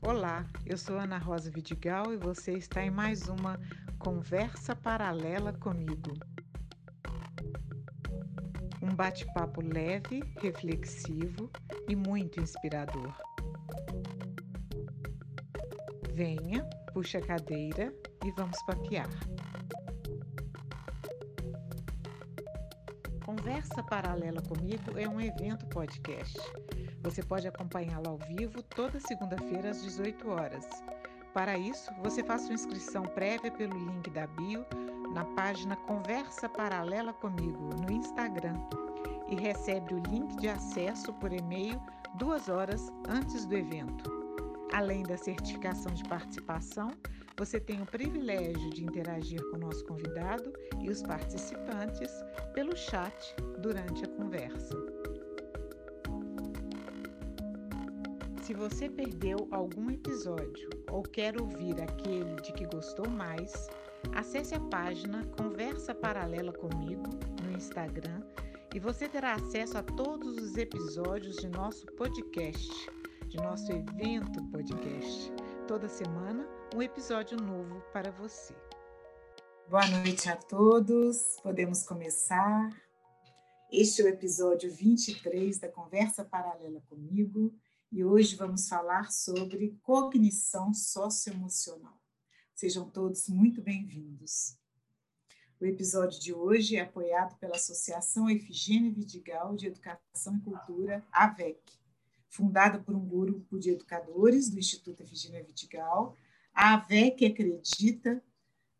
Olá, eu sou Ana Rosa Vidigal e você está em mais uma Conversa Paralela comigo. Um bate-papo leve, reflexivo e muito inspirador. Venha, puxa a cadeira e vamos papear. Conversa Paralela Comigo é um evento podcast você pode acompanhá-lo ao vivo toda segunda-feira às 18 horas. Para isso, você faça sua inscrição prévia pelo link da bio na página Conversa Paralela Comigo no Instagram e recebe o link de acesso por e-mail duas horas antes do evento. Além da certificação de participação, você tem o privilégio de interagir com o nosso convidado e os participantes pelo chat durante a conversa. Se você perdeu algum episódio ou quer ouvir aquele de que gostou mais, acesse a página Conversa Paralela comigo no Instagram e você terá acesso a todos os episódios de nosso podcast, de nosso evento podcast. Toda semana, um episódio novo para você. Boa noite a todos. Podemos começar. Este é o episódio 23 da Conversa Paralela comigo e hoje vamos falar sobre cognição socioemocional. Sejam todos muito bem-vindos. O episódio de hoje é apoiado pela Associação Efigênia Vidigal de Educação e Cultura, AVEC, fundada por um grupo de educadores do Instituto Efigênia Vidigal. A AVEC acredita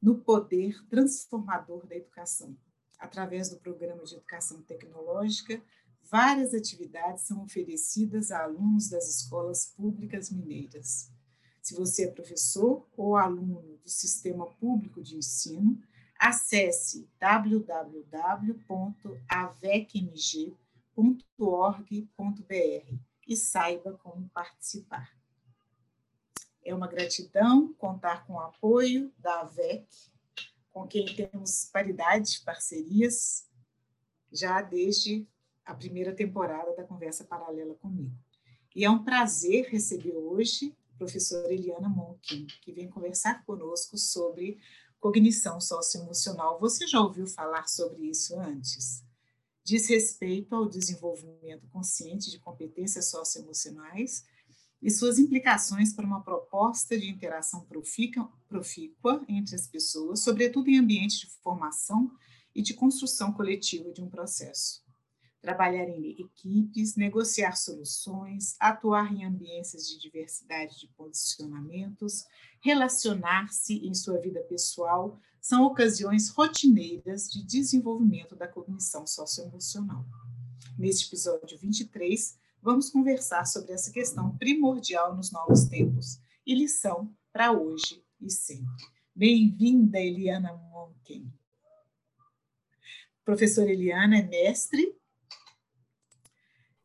no poder transformador da educação, através do Programa de Educação Tecnológica várias atividades são oferecidas a alunos das escolas públicas mineiras. Se você é professor ou aluno do Sistema Público de Ensino, acesse www.avecmg.org.br e saiba como participar. É uma gratidão contar com o apoio da AVEC, com quem temos paridade de parcerias já desde a primeira temporada da Conversa Paralela comigo. E é um prazer receber hoje a professora Eliana Monkin, que vem conversar conosco sobre cognição socioemocional. Você já ouviu falar sobre isso antes? Diz respeito ao desenvolvimento consciente de competências socioemocionais e suas implicações para uma proposta de interação profícua entre as pessoas, sobretudo em ambientes de formação e de construção coletiva de um processo trabalhar em equipes, negociar soluções, atuar em ambiências de diversidade de posicionamentos, relacionar-se em sua vida pessoal, são ocasiões rotineiras de desenvolvimento da cognição socioemocional. Neste episódio 23, vamos conversar sobre essa questão primordial nos novos tempos e lição para hoje e sempre. Bem-vinda, Eliana Monken. Professora Eliana é mestre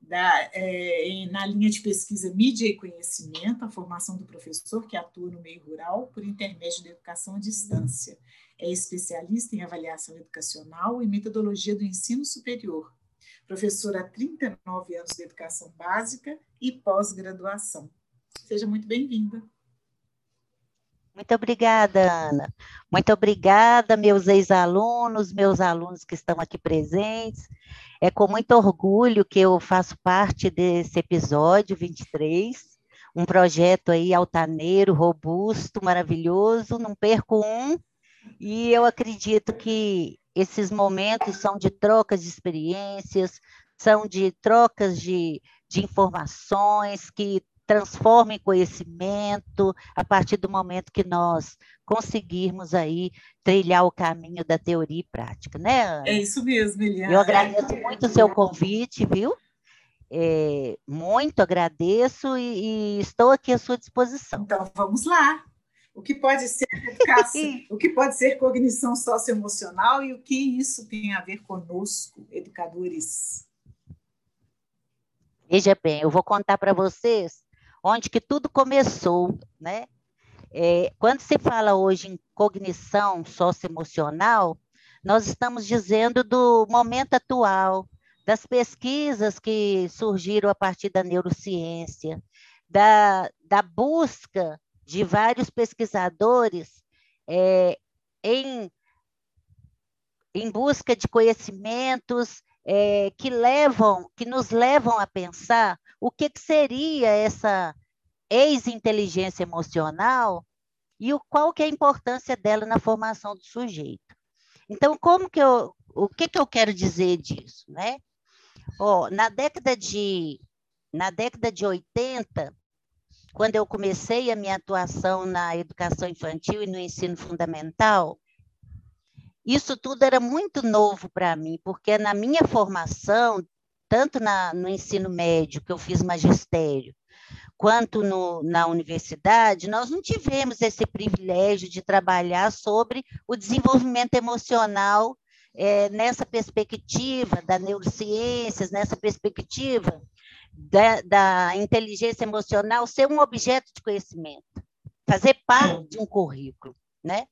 da, é, na linha de pesquisa Mídia e Conhecimento, a formação do professor que atua no meio rural por intermédio da educação à distância. É especialista em avaliação educacional e metodologia do ensino superior. Professora há 39 anos de educação básica e pós-graduação. Seja muito bem-vinda. Muito obrigada, Ana. Muito obrigada, meus ex-alunos, meus alunos que estão aqui presentes. É com muito orgulho que eu faço parte desse episódio 23, um projeto aí altaneiro, robusto, maravilhoso, não perco um, e eu acredito que esses momentos são de trocas de experiências, são de trocas de, de informações que transformem conhecimento a partir do momento que nós conseguirmos aí trilhar o caminho da teoria e prática, né, Ana? É isso mesmo, Eliana. Eu agradeço muito o seu convite, viu? É, muito agradeço e, e, estou aqui à sua disposição. Então, vamos lá. O que pode ser educação, o que pode ser cognição socioemocional e o que isso tem a ver conosco, educadores? Veja bem, eu vou contar para vocês onde que tudo começou, né? É, quando se fala hoje em cognição socioemocional, nós estamos dizendo do momento atual, das pesquisas que surgiram a partir da neurociência, da, da busca de vários pesquisadores é, em, em busca de conhecimentos é, que levam, que nos levam a pensar o que, que seria essa ex-inteligência emocional e o, qual que é a importância dela na formação do sujeito. Então, como que eu, o que, que eu quero dizer disso, né? Oh, na década de na década de 80, quando eu comecei a minha atuação na educação infantil e no ensino fundamental, isso tudo era muito novo para mim, porque na minha formação, tanto na, no ensino médio, que eu fiz magistério, quanto no, na universidade, nós não tivemos esse privilégio de trabalhar sobre o desenvolvimento emocional é, nessa perspectiva da neurociências, nessa perspectiva da, da inteligência emocional ser um objeto de conhecimento, fazer parte de um currículo, né?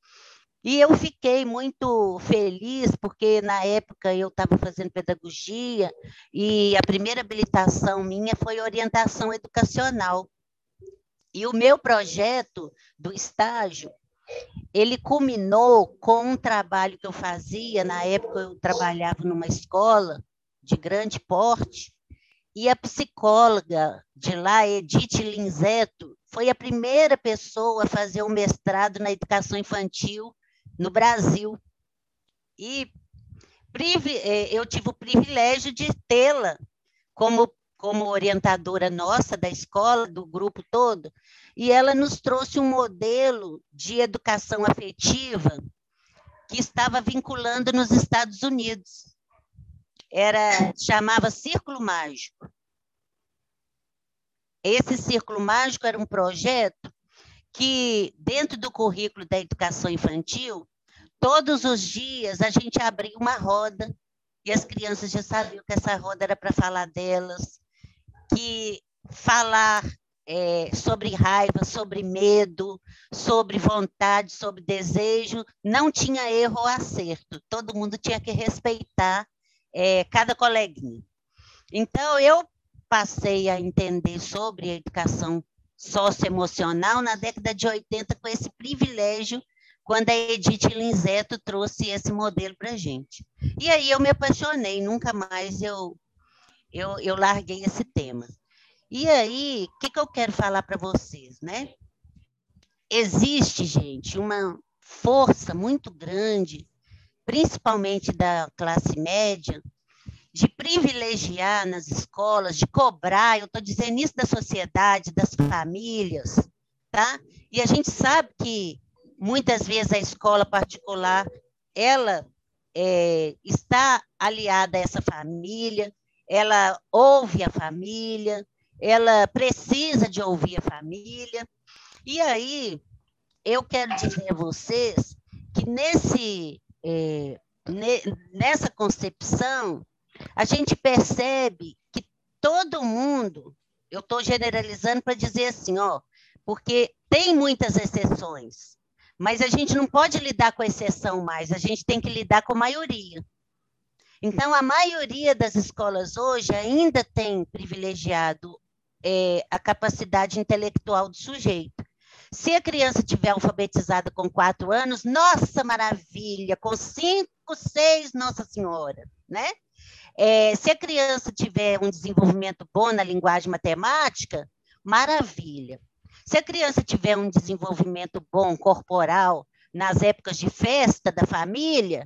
E eu fiquei muito feliz, porque na época eu estava fazendo pedagogia e a primeira habilitação minha foi orientação educacional. E o meu projeto do estágio, ele culminou com um trabalho que eu fazia, na época eu trabalhava numa escola de grande porte, e a psicóloga de lá, Edith Linzeto, foi a primeira pessoa a fazer um mestrado na educação infantil no Brasil. E é, eu tive o privilégio de tê-la como, como orientadora nossa da escola, do grupo todo, e ela nos trouxe um modelo de educação afetiva que estava vinculando nos Estados Unidos era chamava Círculo Mágico. Esse Círculo Mágico era um projeto que, dentro do currículo da educação infantil, todos os dias a gente abria uma roda e as crianças já sabiam que essa roda era para falar delas, que falar é, sobre raiva, sobre medo, sobre vontade, sobre desejo, não tinha erro ou acerto. Todo mundo tinha que respeitar é, cada coleguinha. Então, eu passei a entender sobre a educação socioemocional na década de 80 com esse privilégio quando a Edith Linzeto trouxe esse modelo para a gente. E aí eu me apaixonei, nunca mais eu, eu, eu larguei esse tema. E aí, o que, que eu quero falar para vocês, né? Existe, gente, uma força muito grande principalmente da classe média, de privilegiar nas escolas, de cobrar, eu estou dizendo isso da sociedade, das famílias, tá? E a gente sabe que muitas vezes a escola particular, ela é, está aliada a essa família, ela ouve a família, ela precisa de ouvir a família. E aí, eu quero dizer a vocês que nesse é, nessa concepção, a gente percebe que todo mundo, eu estou generalizando para dizer assim, ó, porque tem muitas exceções, mas a gente não pode lidar com exceção mais, a gente tem que lidar com a maioria. Então, a maioria das escolas hoje ainda tem privilegiado é, a capacidade intelectual do sujeito. Se a criança tiver alfabetizada com quatro anos, nossa maravilha, com cinco, seis, Nossa Senhora, né? É, se a criança tiver um desenvolvimento bom na linguagem matemática, maravilha. Se a criança tiver um desenvolvimento bom corporal nas épocas de festa da família,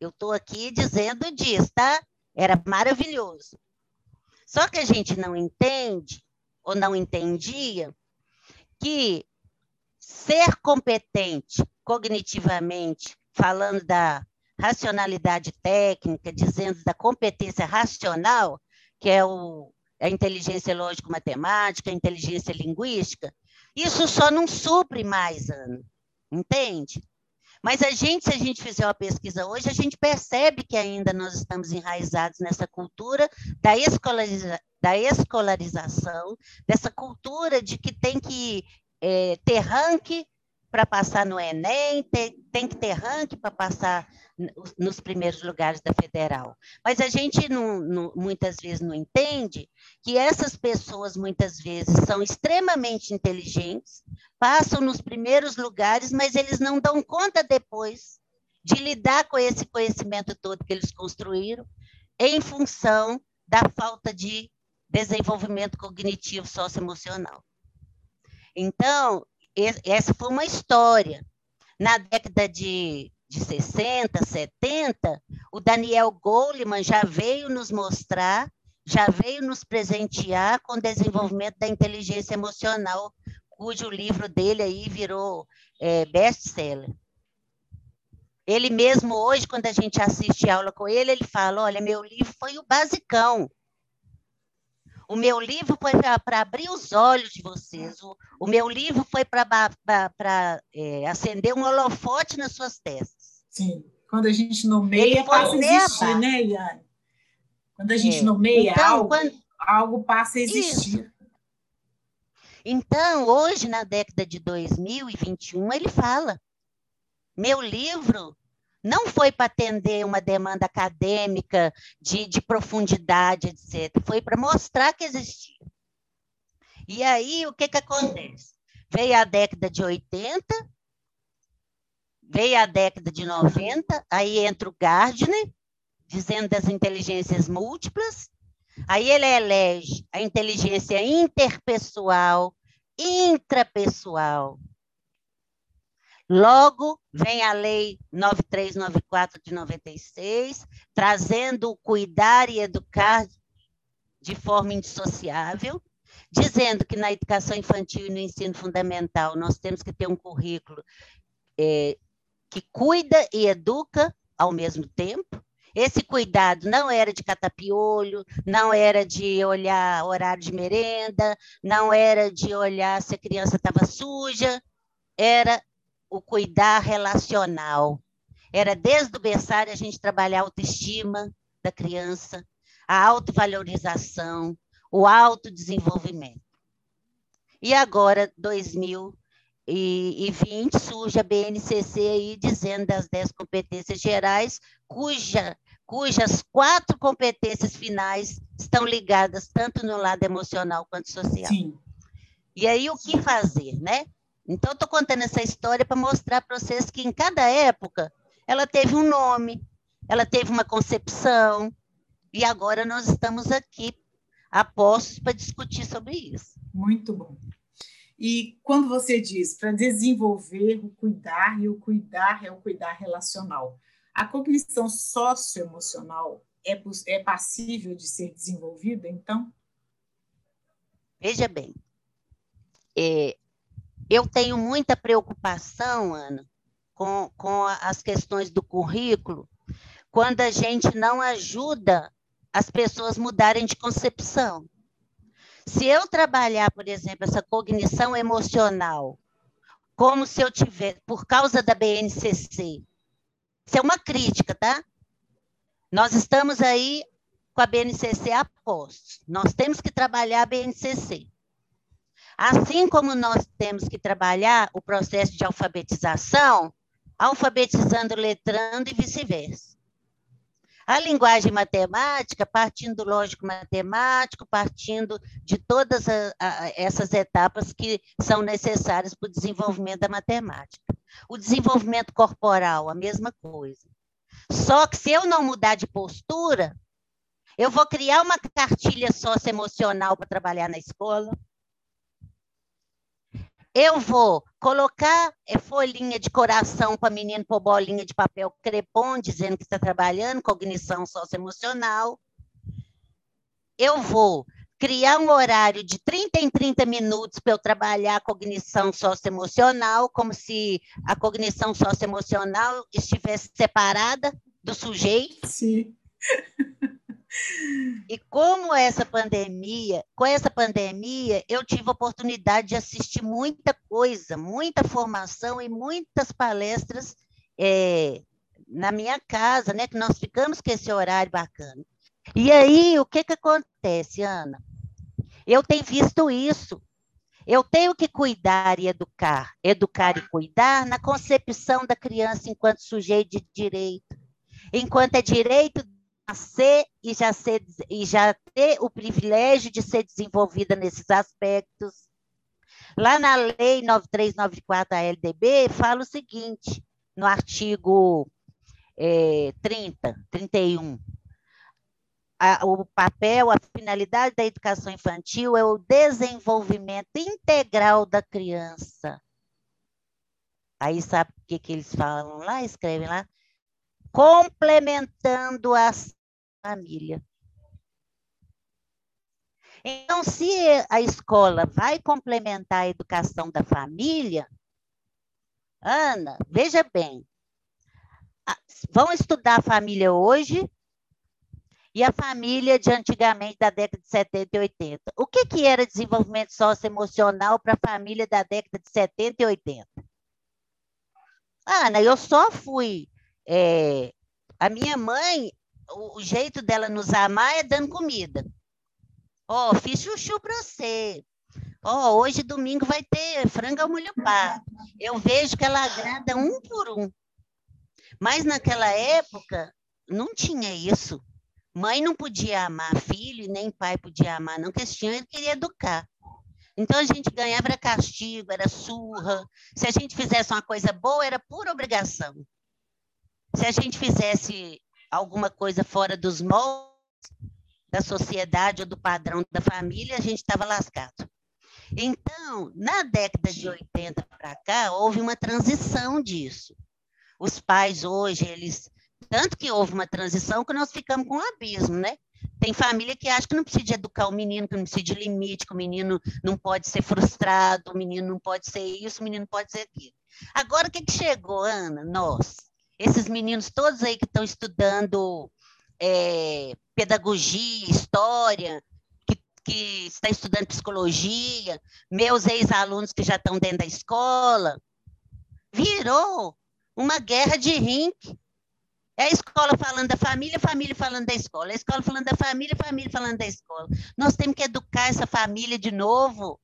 eu estou aqui dizendo disso, tá? Era maravilhoso. Só que a gente não entende, ou não entendia, que ser competente cognitivamente, falando da racionalidade técnica, dizendo da competência racional, que é o, a inteligência lógico-matemática, a inteligência linguística, isso só não supre mais, Ana, entende? Mas a gente, se a gente fizer uma pesquisa hoje, a gente percebe que ainda nós estamos enraizados nessa cultura da, escolariza da escolarização, dessa cultura de que tem que é, ter ranking para passar no Enem, tem, tem que ter ranking para passar nos primeiros lugares da federal. Mas a gente não, não, muitas vezes não entende que essas pessoas muitas vezes são extremamente inteligentes, passam nos primeiros lugares, mas eles não dão conta depois de lidar com esse conhecimento todo que eles construíram em função da falta de desenvolvimento cognitivo socioemocional. Então, essa foi uma história. Na década de de 60, 70, o Daniel Goleman já veio nos mostrar, já veio nos presentear com o desenvolvimento da inteligência emocional, cujo livro dele aí virou é, best-seller. Ele mesmo hoje, quando a gente assiste aula com ele, ele fala, olha, meu livro foi o basicão. O meu livro foi para abrir os olhos de vocês. O, o meu livro foi para é, acender um holofote nas suas testas. Sim. Quando a gente nomeia, passa a existir, né, Iane? Quando a gente é. nomeia então, algo, quando... algo passa a existir. Isso. Então, hoje, na década de 2021, ele fala: meu livro não foi para atender uma demanda acadêmica de, de profundidade, etc. Foi para mostrar que existia. E aí, o que, que acontece? Veio a década de 80, Veio a década de 90, aí entra o Gardner, dizendo das inteligências múltiplas, aí ele elege a inteligência interpessoal, intrapessoal. Logo, vem a Lei 9394 de 96, trazendo o cuidar e educar de forma indissociável, dizendo que na educação infantil e no ensino fundamental nós temos que ter um currículo é, que cuida e educa ao mesmo tempo. Esse cuidado não era de catapiolho, não era de olhar horário de merenda, não era de olhar se a criança estava suja, era o cuidar relacional. Era desde o berçário a gente trabalhar a autoestima da criança, a autovalorização, o autodesenvolvimento. E agora, 2000, e, e 20 surge a BNCC aí dizendo das 10 competências gerais, cuja, cujas quatro competências finais estão ligadas tanto no lado emocional quanto social. Sim. E aí o que fazer, né? Então, estou contando essa história para mostrar para vocês que em cada época ela teve um nome, ela teve uma concepção, e agora nós estamos aqui a postos para discutir sobre isso. Muito bom. E quando você diz para desenvolver o cuidar, e o cuidar é o cuidar relacional, a cognição socioemocional é, é passível de ser desenvolvida, então? Veja bem, é, eu tenho muita preocupação, Ana, com, com as questões do currículo, quando a gente não ajuda as pessoas mudarem de concepção. Se eu trabalhar, por exemplo, essa cognição emocional, como se eu tivesse, por causa da BNCC, isso é uma crítica, tá? Nós estamos aí com a BNCC a postos. Nós temos que trabalhar a BNCC. Assim como nós temos que trabalhar o processo de alfabetização, alfabetizando, letrando e vice-versa. A linguagem matemática, partindo do lógico matemático, partindo de todas a, a, essas etapas que são necessárias para o desenvolvimento da matemática. O desenvolvimento corporal, a mesma coisa. Só que se eu não mudar de postura, eu vou criar uma cartilha socioemocional para trabalhar na escola, eu vou colocar é, folhinha de coração para menino pôr bolinha de papel crepom, dizendo que está trabalhando cognição socioemocional. Eu vou criar um horário de 30 em 30 minutos para eu trabalhar a cognição socioemocional, como se a cognição socioemocional estivesse separada do sujeito. Sim. E como essa pandemia, com essa pandemia, eu tive a oportunidade de assistir muita coisa, muita formação e muitas palestras é, na minha casa, né? Que nós ficamos com esse horário bacana. E aí, o que que acontece, Ana? Eu tenho visto isso. Eu tenho que cuidar e educar, educar e cuidar na concepção da criança enquanto sujeito de direito, enquanto é direito nascer e já, ser, e já ter o privilégio de ser desenvolvida nesses aspectos. Lá na Lei 9394 da LDB, fala o seguinte, no artigo é, 30, 31. A, o papel, a finalidade da educação infantil é o desenvolvimento integral da criança. Aí sabe o que, que eles falam lá? Escrevem lá? Complementando a família. Então, se a escola vai complementar a educação da família, Ana, veja bem, vão estudar a família hoje e a família de antigamente, da década de 70 e 80. O que, que era desenvolvimento socioemocional para a família da década de 70 e 80? Ana, eu só fui. É, a minha mãe, o, o jeito dela nos amar é dando comida. Ó, oh, fiz chuchu para você. Ó, oh, hoje domingo vai ter frango ao molho pardo. Eu vejo que ela agrada um por um. Mas naquela época não tinha isso. Mãe não podia amar filho, nem pai podia amar, não, que ele queria educar. Então a gente ganhava era castigo, era surra. Se a gente fizesse uma coisa boa, era pura obrigação. Se a gente fizesse alguma coisa fora dos moldes da sociedade ou do padrão da família, a gente estava lascado. Então, na década de 80 para cá, houve uma transição disso. Os pais hoje, eles. Tanto que houve uma transição que nós ficamos com um abismo, né? Tem família que acha que não precisa educar o menino, que não precisa de limite, que o menino não pode ser frustrado, o menino não pode ser isso, o menino pode ser aquilo. Agora, o que, que chegou, Ana? Nós, esses meninos todos aí que estão estudando é, pedagogia, história, que está estudando psicologia, meus ex-alunos que já estão dentro da escola, virou uma guerra de rinque. É a escola falando da família, a família falando da escola. É a escola falando da família, a família falando da escola. Nós temos que educar essa família de novo.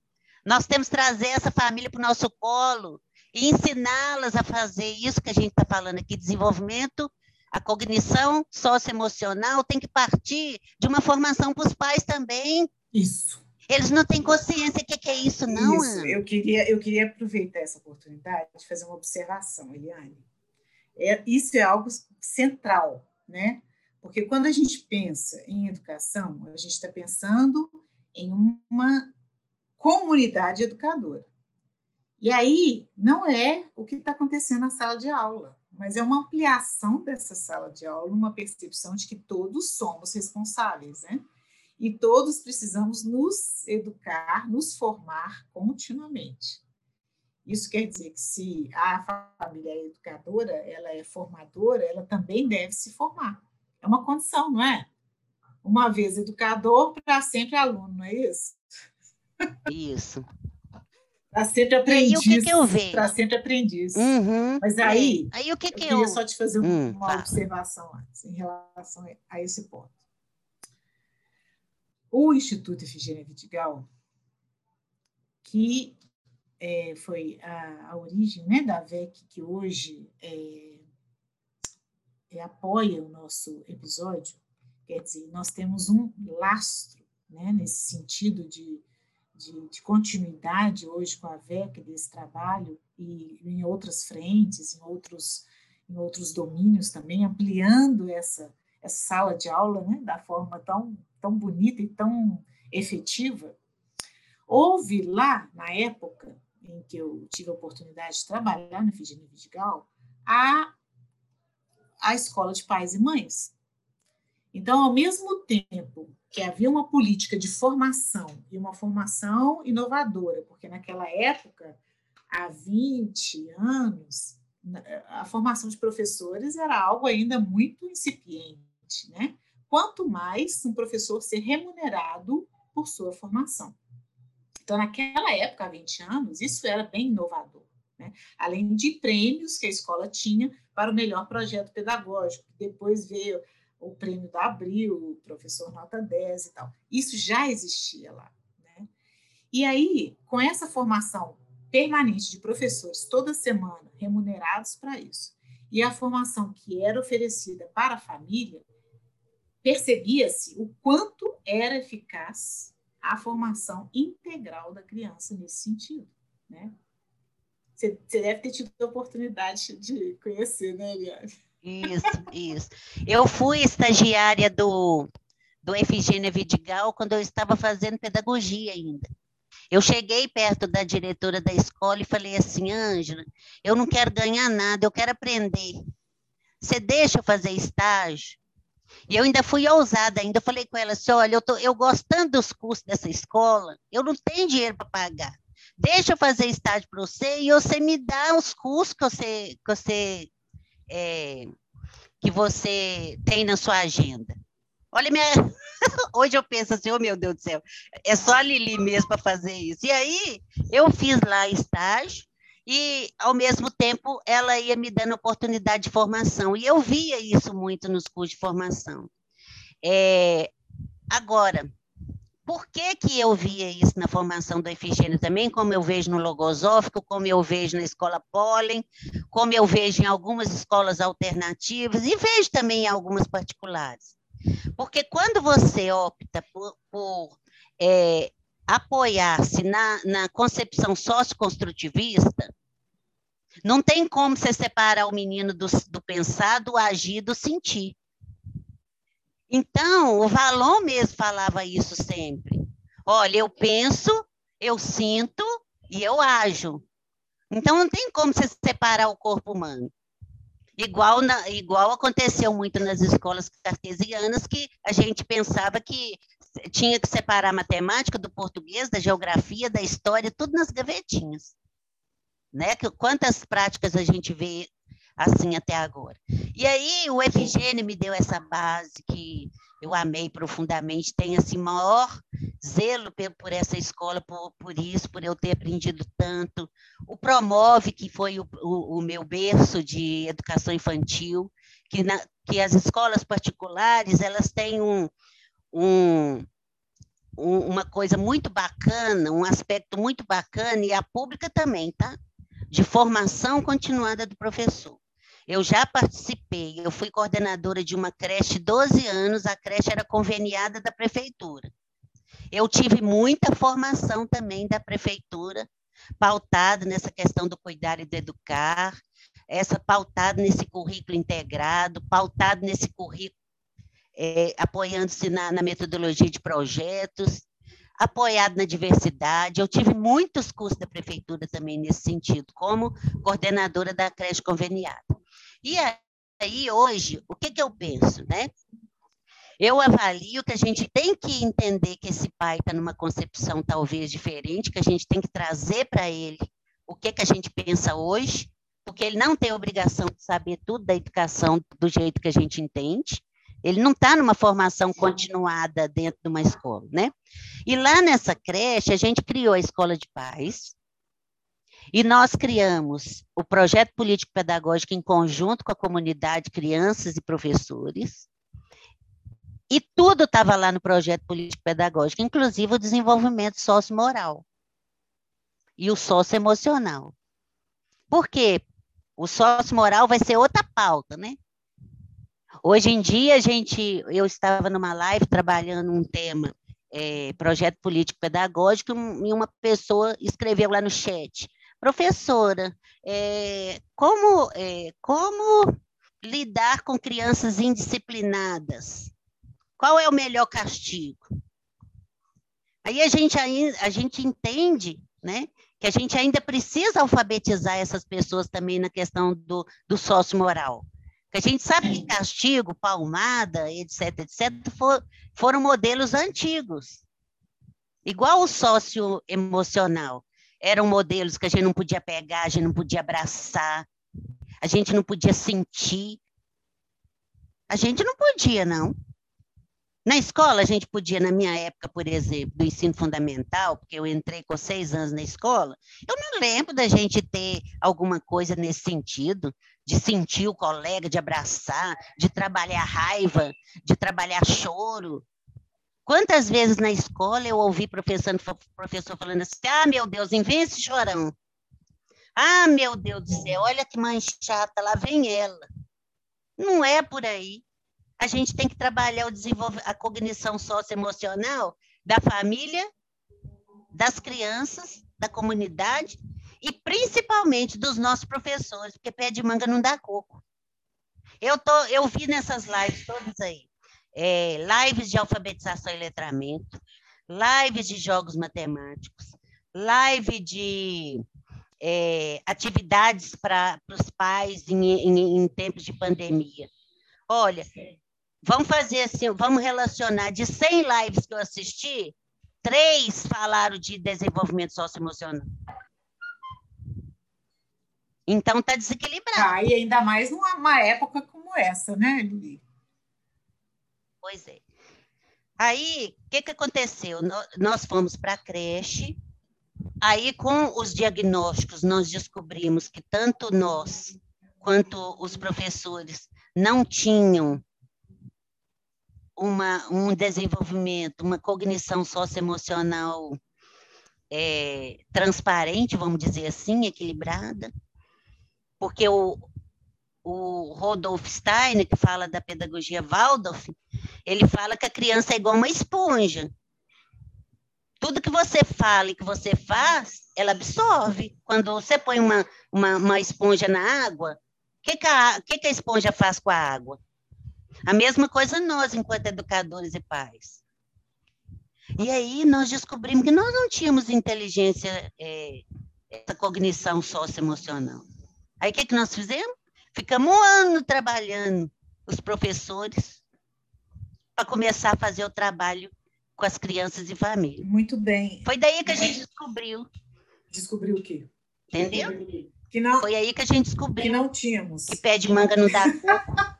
Nós temos que trazer essa família para o nosso colo e ensiná-las a fazer isso que a gente está falando aqui, desenvolvimento a cognição socioemocional tem que partir de uma formação para os pais também. Isso. Eles não têm consciência do que, é isso, não, isso. Eu queria, eu queria aproveitar essa oportunidade de fazer uma observação, Eliane. É, isso é algo central, né? Porque quando a gente pensa em educação, a gente está pensando em uma comunidade educadora. E aí não é o que está acontecendo na sala de aula mas é uma ampliação dessa sala de aula, uma percepção de que todos somos responsáveis, né? E todos precisamos nos educar, nos formar continuamente. Isso quer dizer que se a família é educadora, ela é formadora, ela também deve se formar. É uma condição, não é? Uma vez educador, para sempre aluno, não é isso? Isso. Para sempre aprendiz. E o que, que eu vejo? Para sempre aprendiz. Uhum. Mas aí, aí o que que eu eu queria só te fazer hum, uma tá. observação antes, em relação a esse ponto. O Instituto Efigênia Vidigal, que é, foi a, a, origem né, da VEC, que hoje é, é, apoia o nosso episódio, quer dizer, nós temos um lastro né, nesse sentido de de, de, continuidade hoje com a VEC desse trabalho e em outras frentes, em outros, em outros domínios também, ampliando essa, essa sala de aula né, da forma tão, tão bonita e tão efetiva. Houve lá, na época em que eu tive a oportunidade de trabalhar no Virginia Vidigal, a, a escola de pais e mães. Então, ao mesmo tempo que havia uma política de formação e uma formação inovadora, porque naquela época, há 20 anos, a formação de professores era algo ainda muito incipiente, né? Quanto mais um professor ser remunerado por sua formação. Então, naquela época, há 20 anos, isso era bem inovador. Né? Além de prêmios que a escola tinha para o melhor projeto pedagógico. Depois veio o prêmio da Abril, o professor nota 10 e tal. Isso já existia lá. Né? E aí, com essa formação permanente de professores toda semana, remunerados para isso, e a formação que era oferecida para a família, percebia-se o quanto era eficaz a formação integral da criança nesse sentido, né? Você, deve ter tido a oportunidade de conhecer, né, Eliane? Isso, isso. Eu fui estagiária do, do Efigênia Vidigal quando eu estava fazendo pedagogia ainda. Eu cheguei perto da diretora da escola e falei assim, Ângela, eu não quero ganhar nada, eu quero aprender. Você deixa eu fazer estágio? E eu ainda fui ousada, ainda falei com ela assim, olha, eu, tô, eu gostando dos cursos dessa escola, eu não tenho dinheiro para pagar. Deixa eu fazer estágio para você e você me dá os cursos que você, que você, é, que você tem na sua agenda. Olha, minha... hoje eu penso assim, oh meu Deus do céu, é só a Lili mesmo para fazer isso. E aí eu fiz lá estágio e, ao mesmo tempo, ela ia me dando oportunidade de formação. E eu via isso muito nos cursos de formação. É... Agora, por que, que eu via isso na formação do Efigênio também, como eu vejo no Logosófico, como eu vejo na Escola Pólen, como eu vejo em algumas escolas alternativas e vejo também em algumas particulares? Porque quando você opta por, por é, apoiar-se na, na concepção socioconstrutivista, não tem como você separar o menino do, do pensar, do agir, do sentir. Então, o Valon mesmo falava isso sempre. Olha, eu penso, eu sinto e eu ajo. Então, não tem como você separar o corpo humano. Igual, na, igual aconteceu muito nas escolas cartesianas, que a gente pensava que tinha que separar a matemática do português, da geografia, da história, tudo nas gavetinhas. Né? Quantas práticas a gente vê assim até agora. E aí o Efigênio me deu essa base que eu amei profundamente, tenho assim maior zelo por essa escola, por, por isso, por eu ter aprendido tanto. O Promove, que foi o, o, o meu berço de educação infantil, que, na, que as escolas particulares elas têm um, um, um, uma coisa muito bacana, um aspecto muito bacana, e a pública também, tá? De formação continuada do professor. Eu já participei, eu fui coordenadora de uma creche 12 anos, a creche era conveniada da prefeitura. Eu tive muita formação também da prefeitura, pautada nessa questão do cuidar e do educar, essa pautada nesse currículo integrado, pautado nesse currículo, é, apoiando-se na, na metodologia de projetos, apoiado na diversidade. Eu tive muitos cursos da prefeitura também nesse sentido, como coordenadora da creche conveniada. E aí, hoje, o que, que eu penso, né? Eu avalio que a gente tem que entender que esse pai está numa concepção talvez diferente, que a gente tem que trazer para ele o que, que a gente pensa hoje, porque ele não tem obrigação de saber tudo da educação do jeito que a gente entende. Ele não está numa formação continuada dentro de uma escola, né? E lá nessa creche, a gente criou a escola de paz, e nós criamos o projeto político-pedagógico em conjunto com a comunidade, crianças e professores. E tudo estava lá no projeto político-pedagógico, inclusive o desenvolvimento sociomoral e o socioemocional. Por quê? O sociomoral vai ser outra pauta, né? Hoje em dia, a gente, eu estava numa live trabalhando um tema, é, projeto político-pedagógico, e uma pessoa escreveu lá no chat, Professora, é, como, é, como lidar com crianças indisciplinadas? Qual é o melhor castigo? Aí a gente, a gente entende né, que a gente ainda precisa alfabetizar essas pessoas também na questão do, do sócio-moral. Que a gente sabe que castigo, palmada, etc., etc., for, foram modelos antigos. Igual o sócio emocional eram modelos que a gente não podia pegar, a gente não podia abraçar, a gente não podia sentir. A gente não podia, não. Na escola, a gente podia, na minha época, por exemplo, do ensino fundamental, porque eu entrei com seis anos na escola, eu não lembro da gente ter alguma coisa nesse sentido, de sentir o colega, de abraçar, de trabalhar raiva, de trabalhar choro. Quantas vezes na escola eu ouvi professor, professor falando assim: ah, meu Deus, envia esse chorão. Ah, meu Deus do céu, olha que mãe chata, lá vem ela. Não é por aí. A gente tem que trabalhar o desenvolver a cognição socioemocional da família, das crianças, da comunidade e principalmente dos nossos professores, porque pé de manga não dá coco. Eu, tô, eu vi nessas lives todas aí, é, lives de alfabetização e letramento, lives de jogos matemáticos, live de é, atividades para os pais em, em, em tempos de pandemia. Olha, vamos fazer assim, vamos relacionar de 100 lives que eu assisti, três falaram de desenvolvimento socioemocional. Então está desequilibrado. Ah, e ainda mais numa época como essa, né, Lili? Pois é. Aí, o que, que aconteceu? Nós fomos para a creche, aí com os diagnósticos nós descobrimos que tanto nós quanto os professores não tinham uma, um desenvolvimento, uma cognição socioemocional é, transparente, vamos dizer assim, equilibrada porque o, o Rodolf Steiner, que fala da pedagogia Waldorf, ele fala que a criança é igual uma esponja. Tudo que você fala e que você faz, ela absorve. Quando você põe uma, uma, uma esponja na água, o que, que, que, que a esponja faz com a água? A mesma coisa nós, enquanto educadores e pais. E aí nós descobrimos que nós não tínhamos inteligência, é, essa cognição socioemocional. Aí o que, que nós fizemos? Ficamos um ano trabalhando, os professores, para começar a fazer o trabalho com as crianças e família. Muito bem. Foi daí que a gente descobriu. Descobriu o quê? Entendeu? Que não, Foi aí que a gente descobriu. Que não tínhamos. Que pé de manga não dá.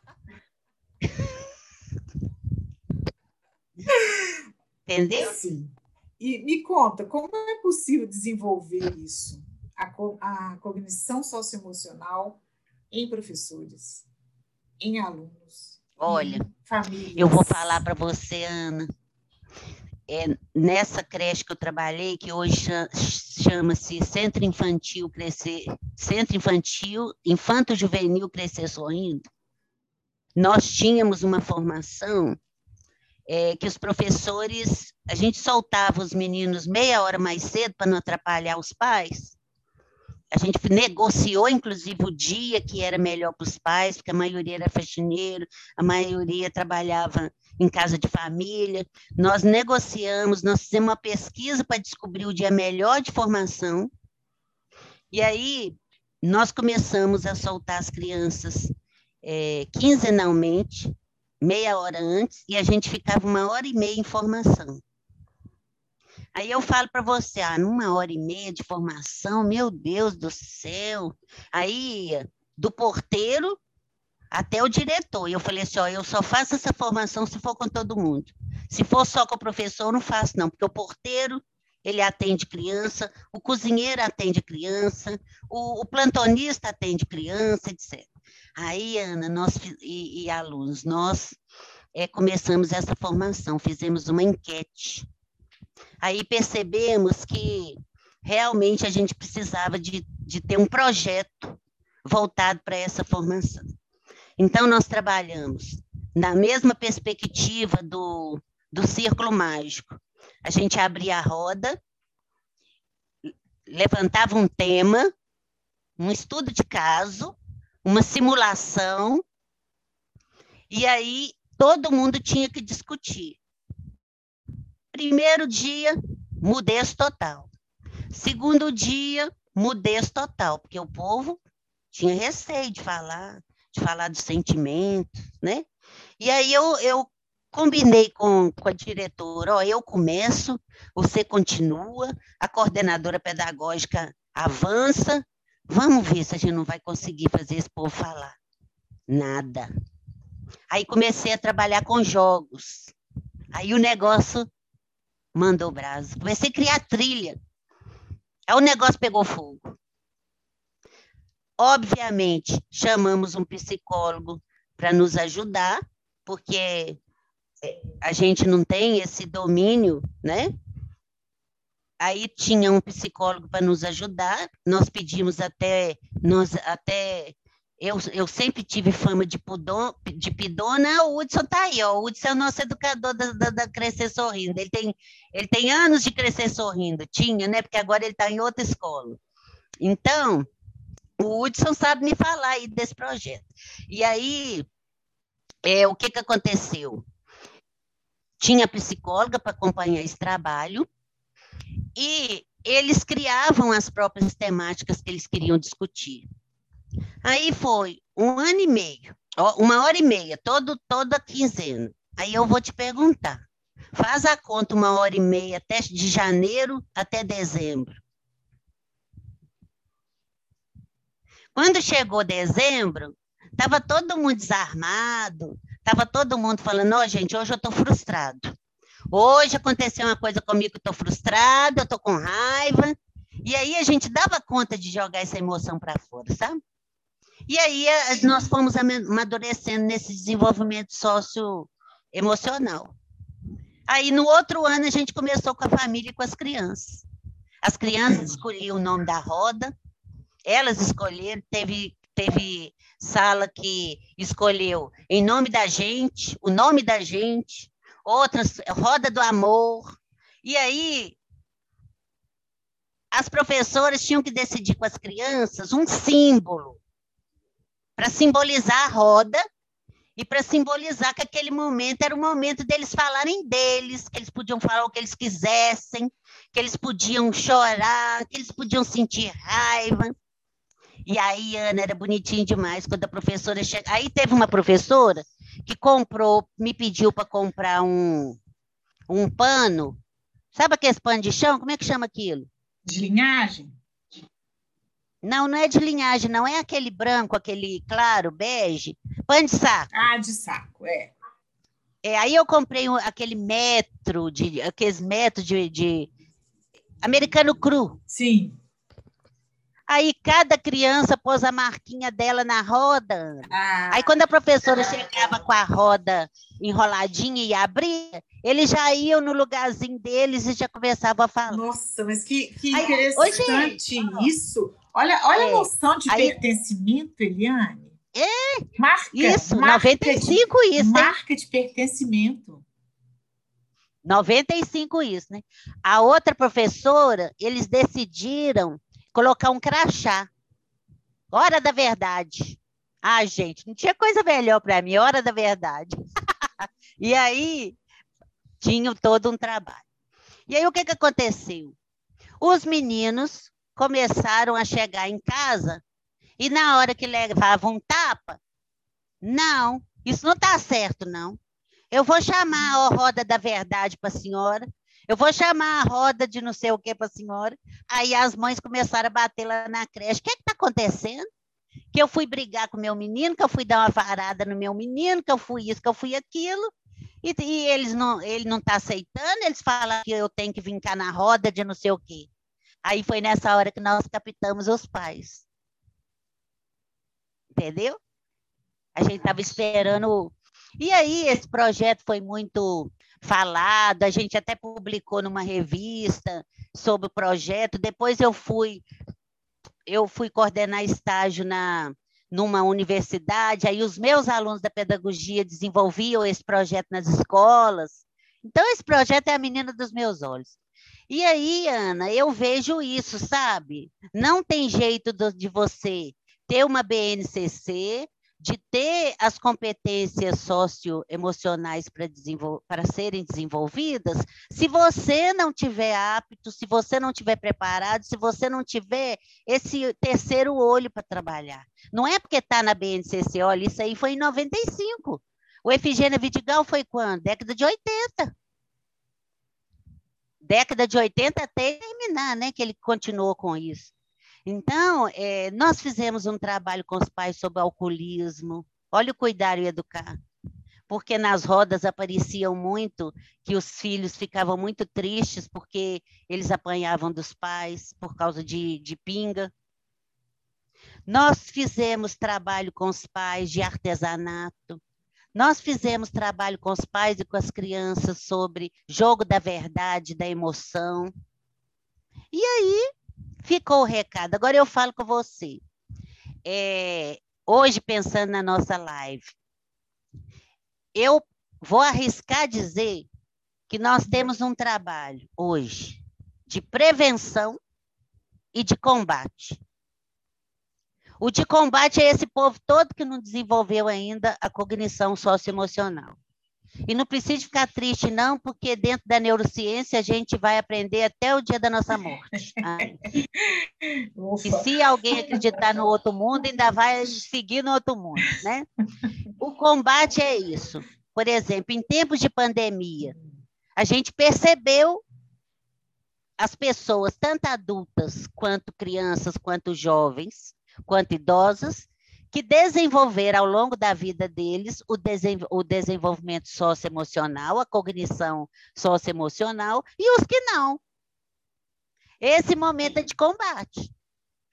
Entendeu? Sim. E me conta, como é possível desenvolver isso? a, a cognição socioemocional em professores, em alunos. Olha, em famílias. eu vou falar para você, Ana. É, nessa creche que eu trabalhei, que hoje chama-se Centro Infantil Crescer, Centro Infantil, Infanto Juvenil Crescer Sorrindo, nós tínhamos uma formação é, que os professores, a gente soltava os meninos meia hora mais cedo para não atrapalhar os pais, a gente negociou, inclusive, o dia que era melhor para os pais, porque a maioria era faxineiro, a maioria trabalhava em casa de família. Nós negociamos, nós fizemos uma pesquisa para descobrir o dia melhor de formação. E aí, nós começamos a soltar as crianças é, quinzenalmente, meia hora antes, e a gente ficava uma hora e meia em formação. Aí eu falo para você, ah, numa hora e meia de formação, meu Deus do céu. Aí, do porteiro até o diretor. E eu falei assim, ó, eu só faço essa formação se for com todo mundo. Se for só com o professor, eu não faço não, porque o porteiro, ele atende criança, o cozinheiro atende criança, o, o plantonista atende criança, etc. Aí, Ana, nós e, e alunos, nós é, começamos essa formação, fizemos uma enquete Aí percebemos que realmente a gente precisava de, de ter um projeto voltado para essa formação. Então, nós trabalhamos na mesma perspectiva do, do círculo mágico. A gente abria a roda, levantava um tema, um estudo de caso, uma simulação, e aí todo mundo tinha que discutir. Primeiro dia, mudez total. Segundo dia, mudez total, porque o povo tinha receio de falar, de falar dos sentimentos, né? E aí eu, eu combinei com, com a diretora, ó, eu começo, você continua, a coordenadora pedagógica avança, vamos ver se a gente não vai conseguir fazer esse povo falar. Nada. Aí comecei a trabalhar com jogos. Aí o negócio mandou o braço. Comecei a criar trilha. Aí o negócio pegou fogo. Obviamente, chamamos um psicólogo para nos ajudar, porque é, a gente não tem esse domínio, né? Aí tinha um psicólogo para nos ajudar. Nós pedimos até, nós até eu, eu sempre tive fama de, pudon, de pidona, o Hudson está aí, ó. o Hudson é o nosso educador da, da, da, Crescer Sorrindo, ele tem, ele tem anos de Crescer Sorrindo, tinha, né, porque agora ele está em outra escola. Então, o Hudson sabe me falar aí desse projeto. E aí, é, o que, que aconteceu? Tinha psicóloga para acompanhar esse trabalho, e eles criavam as próprias temáticas que eles queriam discutir. Aí foi um ano e meio, uma hora e meia, todo, toda quinzena. Aí eu vou te perguntar, faz a conta uma hora e meia até de janeiro até dezembro. Quando chegou dezembro, estava todo mundo desarmado, estava todo mundo falando, ó, oh, gente, hoje eu estou frustrado. Hoje aconteceu uma coisa comigo estou frustrado, eu estou com raiva. E aí a gente dava conta de jogar essa emoção para fora, sabe? E aí eh, nós fomos amadurecendo nesse desenvolvimento socioemocional. Aí no outro ano a gente começou com a família e com as crianças. As crianças escolhiam o nome da roda, elas escolheram, teve, teve sala que escolheu em nome da gente, o nome da gente, outras, roda do amor. E aí as professoras tinham que decidir com as crianças um símbolo para simbolizar a roda e para simbolizar que aquele momento era o momento deles falarem deles, que eles podiam falar o que eles quisessem, que eles podiam chorar, que eles podiam sentir raiva. E aí, Ana, era bonitinho demais quando a professora chega. Aí teve uma professora que comprou, me pediu para comprar um, um pano. Sabe aquele pano de chão? Como é que chama aquilo? De linhagem? Não, não é de linhagem, não é aquele branco, aquele claro, bege. Pano de saco. Ah, de saco, é. É, aí eu comprei um, aquele metro, de, aqueles metros de, de americano cru. Sim. Aí cada criança pôs a marquinha dela na roda. Ah. Aí quando a professora chegava com a roda enroladinha e abria, eles já iam no lugarzinho deles e já começavam a falar. Nossa, mas que, que Aí, interessante isso. Olha, olha é. a noção de Aí, pertencimento, Eliane. É, marca, isso, marca 95 de, isso. Marca de pertencimento. 95 isso, né? A outra professora, eles decidiram colocar um crachá. Hora da verdade. Ah, gente, não tinha coisa melhor para mim, hora da verdade. e aí, tinha todo um trabalho. E aí, o que, que aconteceu? Os meninos começaram a chegar em casa e na hora que levavam um tapa, não, isso não está certo, não. Eu vou chamar a roda da verdade para a senhora, eu vou chamar a roda de não sei o que para a senhora. Aí as mães começaram a bater lá na creche. O que é está acontecendo? Que eu fui brigar com meu menino, que eu fui dar uma varada no meu menino, que eu fui isso, que eu fui aquilo. E, e eles não, ele não está aceitando, eles falam que eu tenho que vir cá na roda de não sei o quê. Aí foi nessa hora que nós captamos os pais. Entendeu? A gente estava esperando. E aí, esse projeto foi muito falado, a gente até publicou numa revista sobre o projeto. Depois eu fui eu fui coordenar estágio na numa universidade, aí os meus alunos da pedagogia desenvolviam esse projeto nas escolas. Então esse projeto é a menina dos meus olhos. E aí, Ana, eu vejo isso, sabe? Não tem jeito de você ter uma BNCC, de ter as competências socioemocionais para, para serem desenvolvidas, se você não tiver apto, se você não tiver preparado, se você não tiver esse terceiro olho para trabalhar. Não é porque está na BNCC, olha, isso aí foi em 95. O Efigênia Vidigal foi quando? Década de 80 década de 80 até terminar, né, que ele continuou com isso. Então, é, nós fizemos um trabalho com os pais sobre alcoolismo. Olha o cuidar e educar. Porque nas rodas apareciam muito que os filhos ficavam muito tristes porque eles apanhavam dos pais por causa de, de pinga. Nós fizemos trabalho com os pais de artesanato. Nós fizemos trabalho com os pais e com as crianças sobre jogo da verdade, da emoção. E aí ficou o recado. Agora eu falo com você. É, hoje, pensando na nossa live, eu vou arriscar dizer que nós temos um trabalho hoje de prevenção e de combate. O de combate é esse povo todo que não desenvolveu ainda a cognição socioemocional. E não precisa ficar triste, não, porque dentro da neurociência a gente vai aprender até o dia da nossa morte. e se alguém acreditar no outro mundo, ainda vai seguir no outro mundo, né? O combate é isso. Por exemplo, em tempos de pandemia, a gente percebeu as pessoas, tanto adultas quanto crianças, quanto jovens, quanto idosas, que desenvolveram ao longo da vida deles o, desen o desenvolvimento socioemocional, a cognição socioemocional, e os que não. Esse momento é de combate.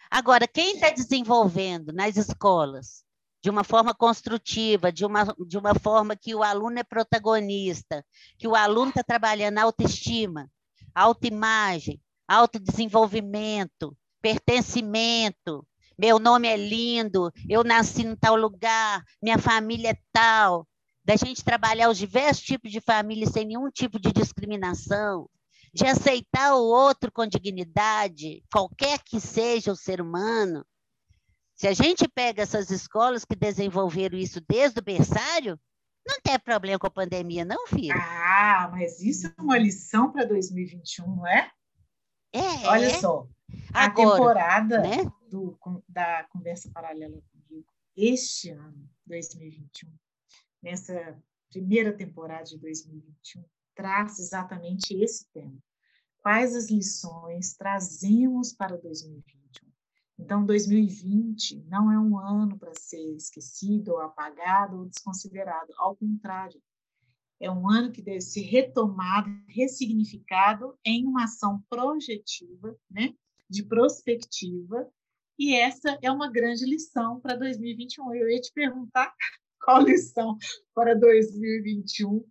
Agora, quem está desenvolvendo nas escolas de uma forma construtiva, de uma, de uma forma que o aluno é protagonista, que o aluno está trabalhando autoestima, autoimagem, autodesenvolvimento, pertencimento, meu nome é lindo, eu nasci em tal lugar, minha família é tal. Da gente trabalhar os diversos tipos de família sem nenhum tipo de discriminação, de aceitar o outro com dignidade, qualquer que seja o ser humano. Se a gente pega essas escolas que desenvolveram isso desde o berçário, não tem problema com a pandemia, não, filho. Ah, mas isso é uma lição para 2021, não é? É. Olha só, a Agora, temporada né? Do, da Conversa Paralela comigo, este ano, 2021, nessa primeira temporada de 2021, traz exatamente esse tema. Quais as lições trazemos para 2021? Então, 2020 não é um ano para ser esquecido, ou apagado, ou desconsiderado. Ao contrário, é um ano que deve ser retomado, ressignificado em uma ação projetiva, né? de prospectiva, e essa é uma grande lição para 2021. Eu ia te perguntar qual lição para 2021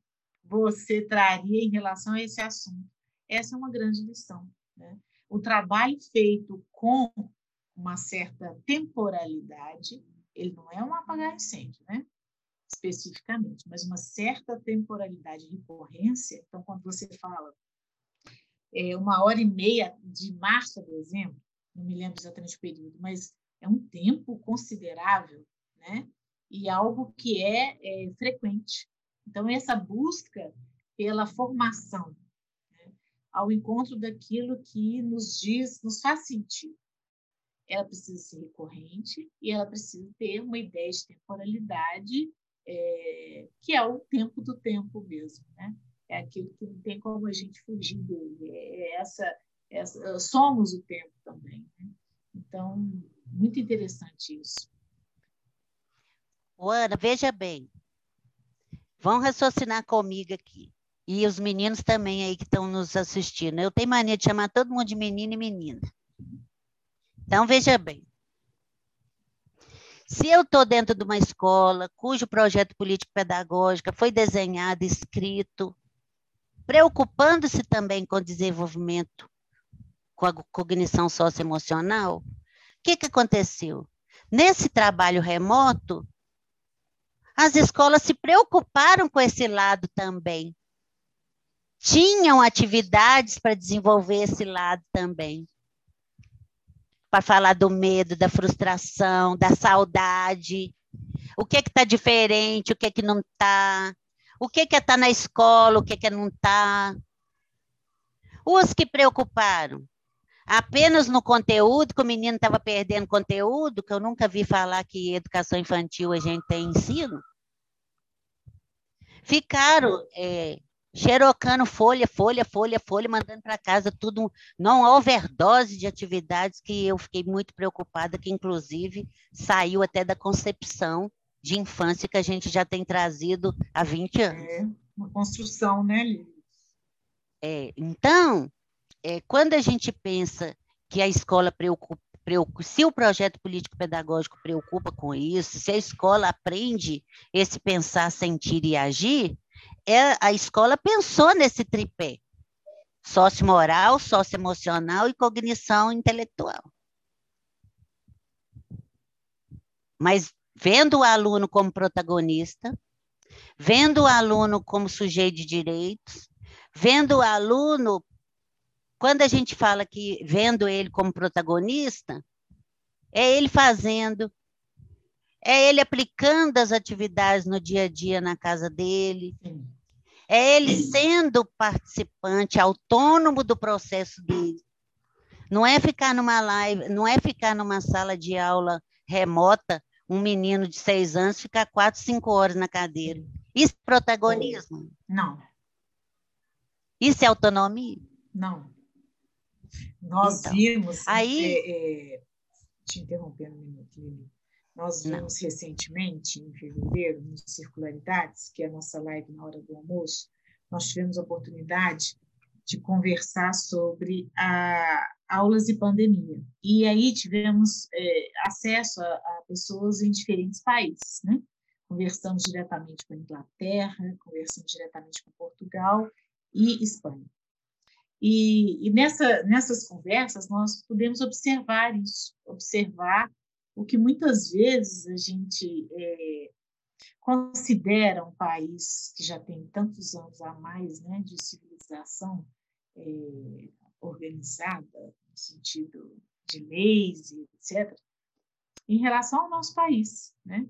você traria em relação a esse assunto. Essa é uma grande lição. Né? O trabalho feito com uma certa temporalidade, ele não é um apagar incêndio, né? especificamente, mas uma certa temporalidade de recorrência. Então, quando você fala é, uma hora e meia de março a dezembro, não me lembro exatamente o período, mas é um tempo considerável, né? E algo que é, é frequente. Então, essa busca pela formação, né? ao encontro daquilo que nos diz, nos faz sentido. Ela precisa ser recorrente e ela precisa ter uma ideia de temporalidade, é, que é o tempo do tempo mesmo, né? é aquilo que não tem como a gente fugir dele. É essa, essa somos o tempo também. Né? Então, muito interessante isso. Ana, veja bem. Vão raciocinar comigo aqui. E os meninos também aí que estão nos assistindo. Eu tenho mania de chamar todo mundo de menino e menina. Então, veja bem. Se eu estou dentro de uma escola cujo projeto político-pedagógico foi desenhado, escrito, preocupando-se também com o desenvolvimento, com a cognição socioemocional, o que, que aconteceu? Nesse trabalho remoto, as escolas se preocuparam com esse lado também. Tinham atividades para desenvolver esse lado também. Para falar do medo, da frustração, da saudade. O que é está diferente, o que é que não está o que, que é estar tá na escola, o que, que é não estar. Tá. Os que preocuparam apenas no conteúdo, que o menino estava perdendo conteúdo, que eu nunca vi falar que educação infantil a gente tem ensino, ficaram é, xerocando folha, folha, folha, folha, mandando para casa tudo, não overdose de atividades que eu fiquei muito preocupada, que inclusive saiu até da concepção de infância que a gente já tem trazido há 20 anos. É uma construção, né, Liz? É, então, é, quando a gente pensa que a escola se o projeto político-pedagógico preocupa com isso, se a escola aprende esse pensar, sentir e agir, é, a escola pensou nesse tripé: sócio-moral, sócio-emocional e cognição intelectual. Mas vendo o aluno como protagonista, vendo o aluno como sujeito de direitos, vendo o aluno quando a gente fala que vendo ele como protagonista, é ele fazendo, é ele aplicando as atividades no dia a dia na casa dele, é ele sendo participante autônomo do processo dele. Não é ficar numa live, não é ficar numa sala de aula remota, um menino de seis anos ficar quatro, cinco horas na cadeira. Isso é protagonismo? Não. Isso é autonomia? Não. Nós então, vimos, aí... É, é, te interrompendo um minuto, Lili. Nós vimos Não. recentemente, em fevereiro, no Circularidades, que é a nossa live na hora do almoço, nós tivemos a oportunidade de conversar sobre a, aulas e pandemia. E aí tivemos é, acesso a, a, pessoas em diferentes países, né? Conversamos diretamente com a Inglaterra, conversamos diretamente com Portugal e Espanha. E, e nessa, nessas conversas nós podemos observar isso, observar o que muitas vezes a gente é, considera um país que já tem tantos anos a mais né, de civilização é, organizada, no sentido de leis e etc., em relação ao nosso país. Né?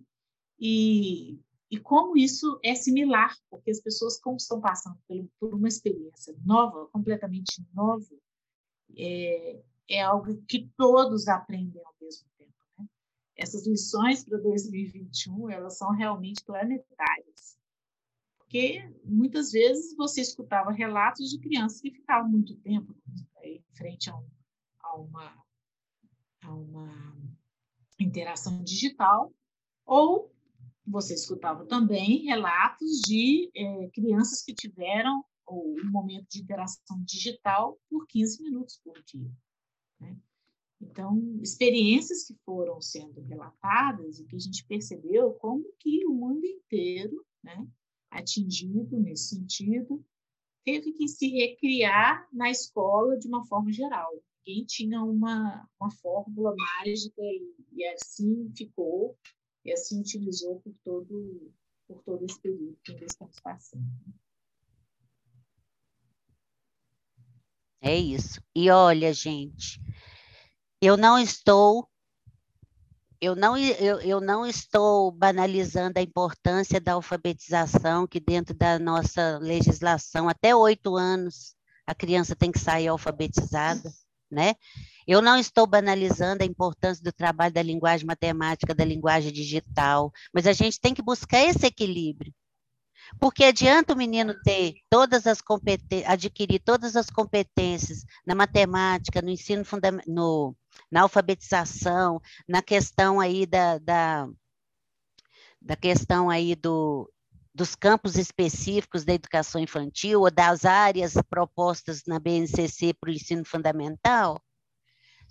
E e como isso é similar, porque as pessoas, como estão passando por, uma experiência nova, completamente nova, é, é, algo que todos aprendem ao mesmo tempo. Né? Essas lições para 2021, elas são realmente planetárias. Porque muitas vezes você escutava relatos de crianças que ficavam muito tempo em frente a, um, a, uma, a uma interação digital, ou você escutava também relatos de é, crianças que tiveram um momento de interação digital por 15 minutos por dia. Né? Então, experiências que foram sendo relatadas e que a gente percebeu como que o mundo inteiro, né, atingido nesse sentido, teve que se recriar na escola de uma forma geral. Ninguém tinha uma, uma fórmula mágica e, e assim ficou e assim utilizou por todo, por todo esse período que ainda estamos passando. É isso. E olha, gente, eu não estou eu não, eu, eu não estou banalizando a importância da alfabetização, que dentro da nossa legislação, até oito anos, a criança tem que sair alfabetizada, né? Eu não estou banalizando a importância do trabalho da linguagem matemática, da linguagem digital, mas a gente tem que buscar esse equilíbrio. Porque adianta o menino ter todas as adquirir todas as competências na matemática, no ensino fundamental, na alfabetização, na questão aí da, da, da questão aí do, dos campos específicos da educação infantil ou das áreas propostas na BNCC para o ensino fundamental,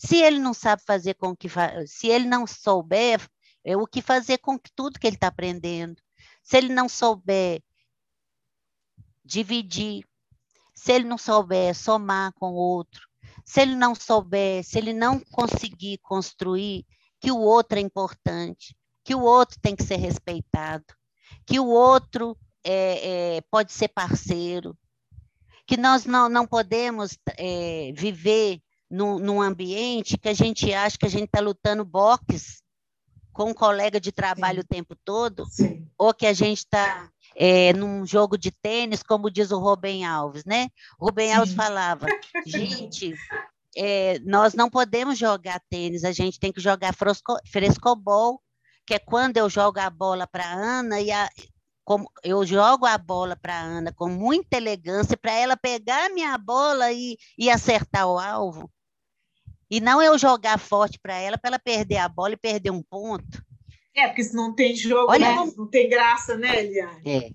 se ele não sabe fazer com que, se ele não souber é, o que fazer com tudo que ele está aprendendo, se ele não souber dividir, se ele não souber somar com o outro, se ele não souber, se ele não conseguir construir que o outro é importante, que o outro tem que ser respeitado, que o outro é, é, pode ser parceiro, que nós não, não podemos é, viver num, num ambiente que a gente acha que a gente está lutando boxe com um colega de trabalho Sim. o tempo todo, Sim. ou que a gente está é, num jogo de tênis, como diz o Rubem Alves, né? O Rubem Sim. Alves falava, gente, é, nós não podemos jogar tênis, a gente tem que jogar fresco, frescobol, que é quando eu jogo a bola para Ana e a, como, eu jogo a bola para a Ana com muita elegância para ela pegar a minha bola e, e acertar o alvo. E não eu jogar forte para ela, para ela perder a bola e perder um ponto. É, porque se não tem jogo, Olha, né? não tem graça, né, Eliane? É.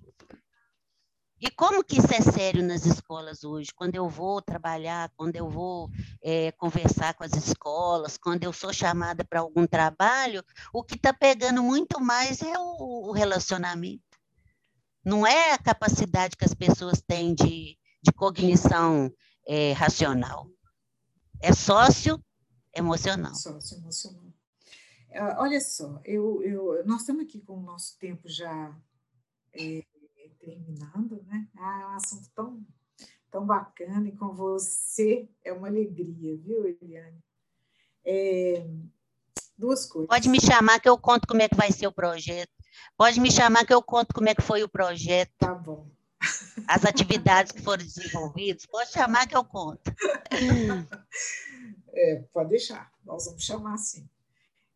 E como que isso é sério nas escolas hoje? Quando eu vou trabalhar, quando eu vou é, conversar com as escolas, quando eu sou chamada para algum trabalho, o que está pegando muito mais é o, o, relacionamento. Não é a capacidade que as pessoas têm de, de cognição é, racional. É sócio emocional. Sócio emocional. Uh, olha só, eu, eu, nós estamos aqui com o nosso tempo já é, terminando, né? Ah, é um assunto tão, tão bacana e com você é uma alegria, viu, Eliane? É, duas coisas. Pode me chamar que eu conto como é que vai ser o projeto. Pode me chamar que eu conto como é que foi o projeto. Tá bom. As atividades que foram desenvolvidas. Pode chamar que eu conto. É, pode deixar. Nós vamos chamar sim.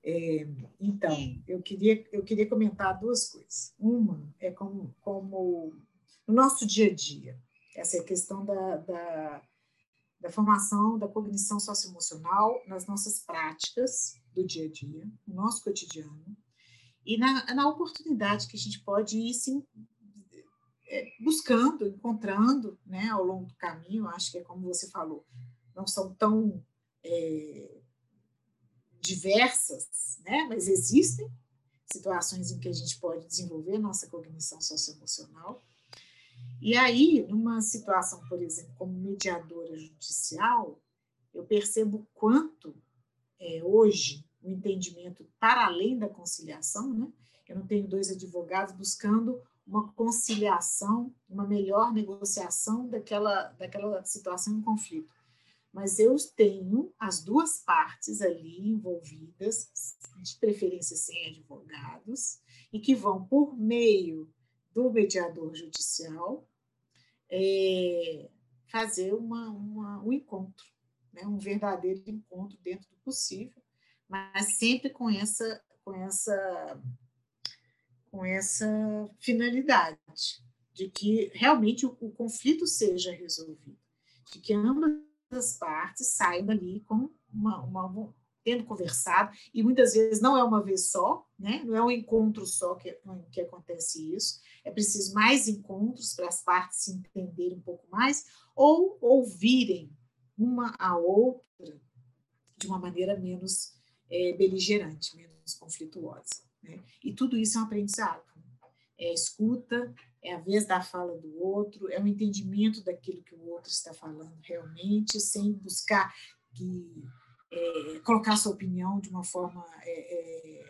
É, então, eu queria, eu queria comentar duas coisas. Uma é como, como no nosso dia a dia, essa é a questão da, da, da formação da cognição socioemocional nas nossas práticas do dia a dia, no nosso cotidiano, e na, na oportunidade que a gente pode ir sim, é, buscando, encontrando né, ao longo do caminho, acho que é como você falou, não são tão. É, diversas, né? mas existem situações em que a gente pode desenvolver nossa cognição socioemocional. E aí, numa situação, por exemplo, como mediadora judicial, eu percebo quanto é, hoje o entendimento para além da conciliação, né? Eu não tenho dois advogados buscando uma conciliação, uma melhor negociação daquela, daquela situação em conflito mas eu tenho as duas partes ali envolvidas, de preferência sem advogados, e que vão, por meio do mediador judicial, é, fazer uma, uma, um encontro, né? um verdadeiro encontro dentro do possível, mas sempre com essa, com essa, com essa finalidade de que realmente o, o conflito seja resolvido, de que ambas as partes saem dali com uma, uma, tendo conversado, e muitas vezes não é uma vez só, né? não é um encontro só que, que acontece isso, é preciso mais encontros para as partes se entenderem um pouco mais, ou ouvirem uma a outra de uma maneira menos é, beligerante, menos conflituosa. Né? E tudo isso é um aprendizado. É escuta, é a vez da fala do outro, é o entendimento daquilo que o outro está falando realmente, sem buscar que, é, colocar sua opinião de uma forma é,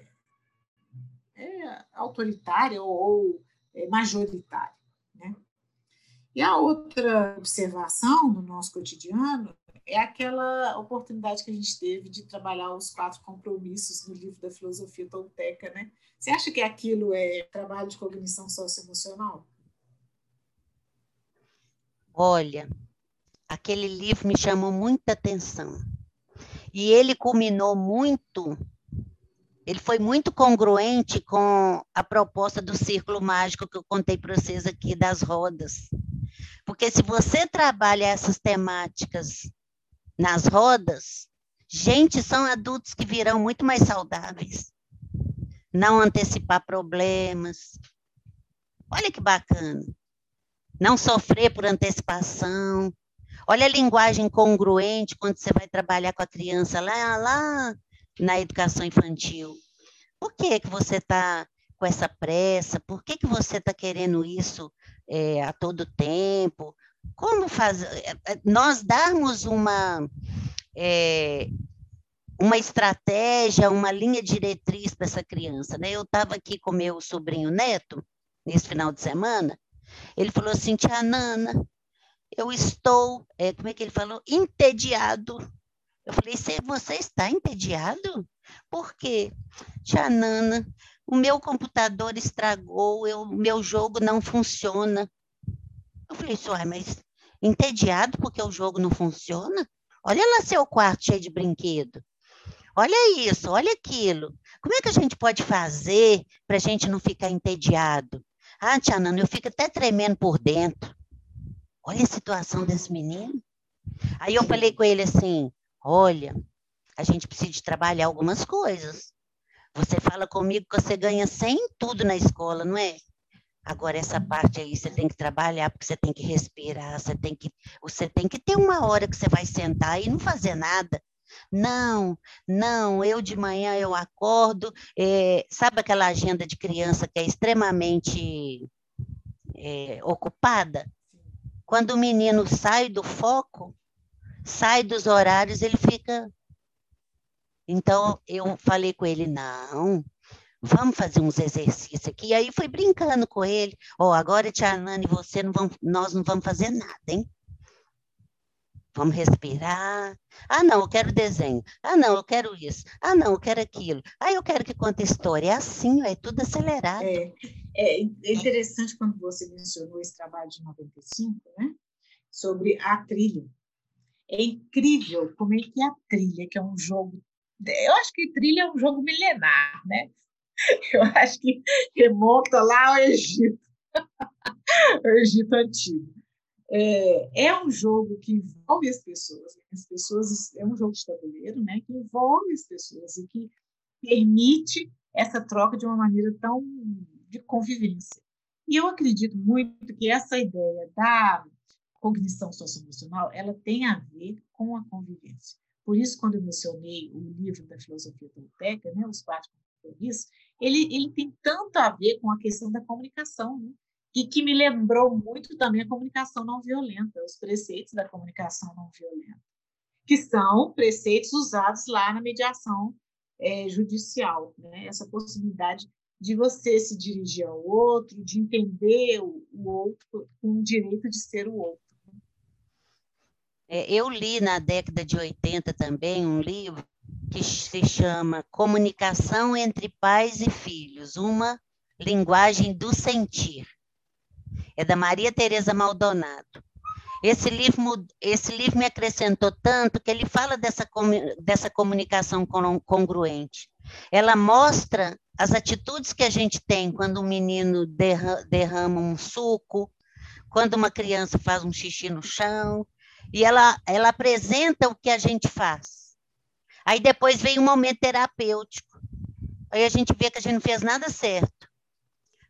é, é autoritária ou, ou é, majoritária. Né? E a outra observação no nosso cotidiano é aquela oportunidade que a gente teve de trabalhar os quatro compromissos no livro da filosofia tolteca, né? Você acha que aquilo é trabalho de cognição socioemocional? Olha, aquele livro me chamou muita atenção. E ele culminou muito, ele foi muito congruente com a proposta do círculo mágico que eu contei para vocês aqui das rodas. Porque se você trabalha essas temáticas nas rodas, gente, são adultos que virão muito mais saudáveis não antecipar problemas. Olha que bacana. Não sofrer por antecipação. Olha a linguagem congruente quando você vai trabalhar com a criança lá, lá na educação infantil. Por que, que você está com essa pressa? Por que, que você está querendo isso é, a todo tempo? Como fazer? Nós darmos uma é, uma estratégia, uma linha diretriz para essa criança. Né? Eu estava aqui com meu sobrinho neto, nesse final de semana, ele falou assim, tia Nana, eu estou, é, como é que ele falou? Entediado. Eu falei, você está entediado? Por quê? Tia Nana, o meu computador estragou, o meu jogo não funciona. Eu falei, uai, mas entediado porque o jogo não funciona? Olha lá seu quarto cheio de brinquedo. Olha isso, olha aquilo. Como é que a gente pode fazer para a gente não ficar entediado? Ah, tia Nana, eu fico até tremendo por dentro. Olha a situação desse menino. Aí eu falei com ele assim: olha, a gente precisa de trabalhar algumas coisas. Você fala comigo que você ganha 100 em tudo na escola, não é? Agora, essa parte aí você tem que trabalhar, porque você tem que respirar, você tem que, você tem que ter uma hora que você vai sentar e não fazer nada. Não, não, eu de manhã eu acordo, é, sabe aquela agenda de criança que é extremamente é, ocupada? Quando o menino sai do foco, sai dos horários, ele fica. Então, eu falei com ele: não, vamos fazer uns exercícios aqui. E aí fui brincando com ele. Ó, oh, agora, Tia Nani, você não vão, nós não vamos fazer nada, hein? Vamos respirar. Ah, não, eu quero desenho. Ah, não, eu quero isso. Ah, não, eu quero aquilo. Ah, eu quero que conte história. É assim, é tudo acelerado. É, é interessante quando você mencionou esse trabalho de 95, né? Sobre a trilha. É incrível como é que a trilha, que é um jogo. Eu acho que trilha é um jogo milenar, né? Eu acho que remonta lá ao Egito, o Egito antigo. É, é, um jogo que envolve as pessoas, né? as pessoas é um jogo de tabuleiro, né, que envolve as pessoas e que permite essa troca de uma maneira tão de convivência. E eu acredito muito que essa ideia da cognição socioemocional, ela tem a ver com a convivência. Por isso, quando eu mencionei o livro da filosofia tolteca, né, Os Quatro Compromissos, ele, ele tem tanto a ver com a questão da comunicação, né? e que me lembrou muito também a comunicação não violenta, os preceitos da comunicação não violenta, que são preceitos usados lá na mediação é, judicial, né? essa possibilidade de você se dirigir ao outro, de entender o, o outro com o direito de ser o outro. É, eu li na década de 80 também um livro que se chama Comunicação entre Pais e Filhos, uma linguagem do sentir. É da Maria Tereza Maldonado. Esse livro, esse livro me acrescentou tanto que ele fala dessa, dessa comunicação congruente. Ela mostra as atitudes que a gente tem quando um menino derrama um suco, quando uma criança faz um xixi no chão, e ela, ela apresenta o que a gente faz. Aí depois vem um momento terapêutico. Aí a gente vê que a gente não fez nada certo.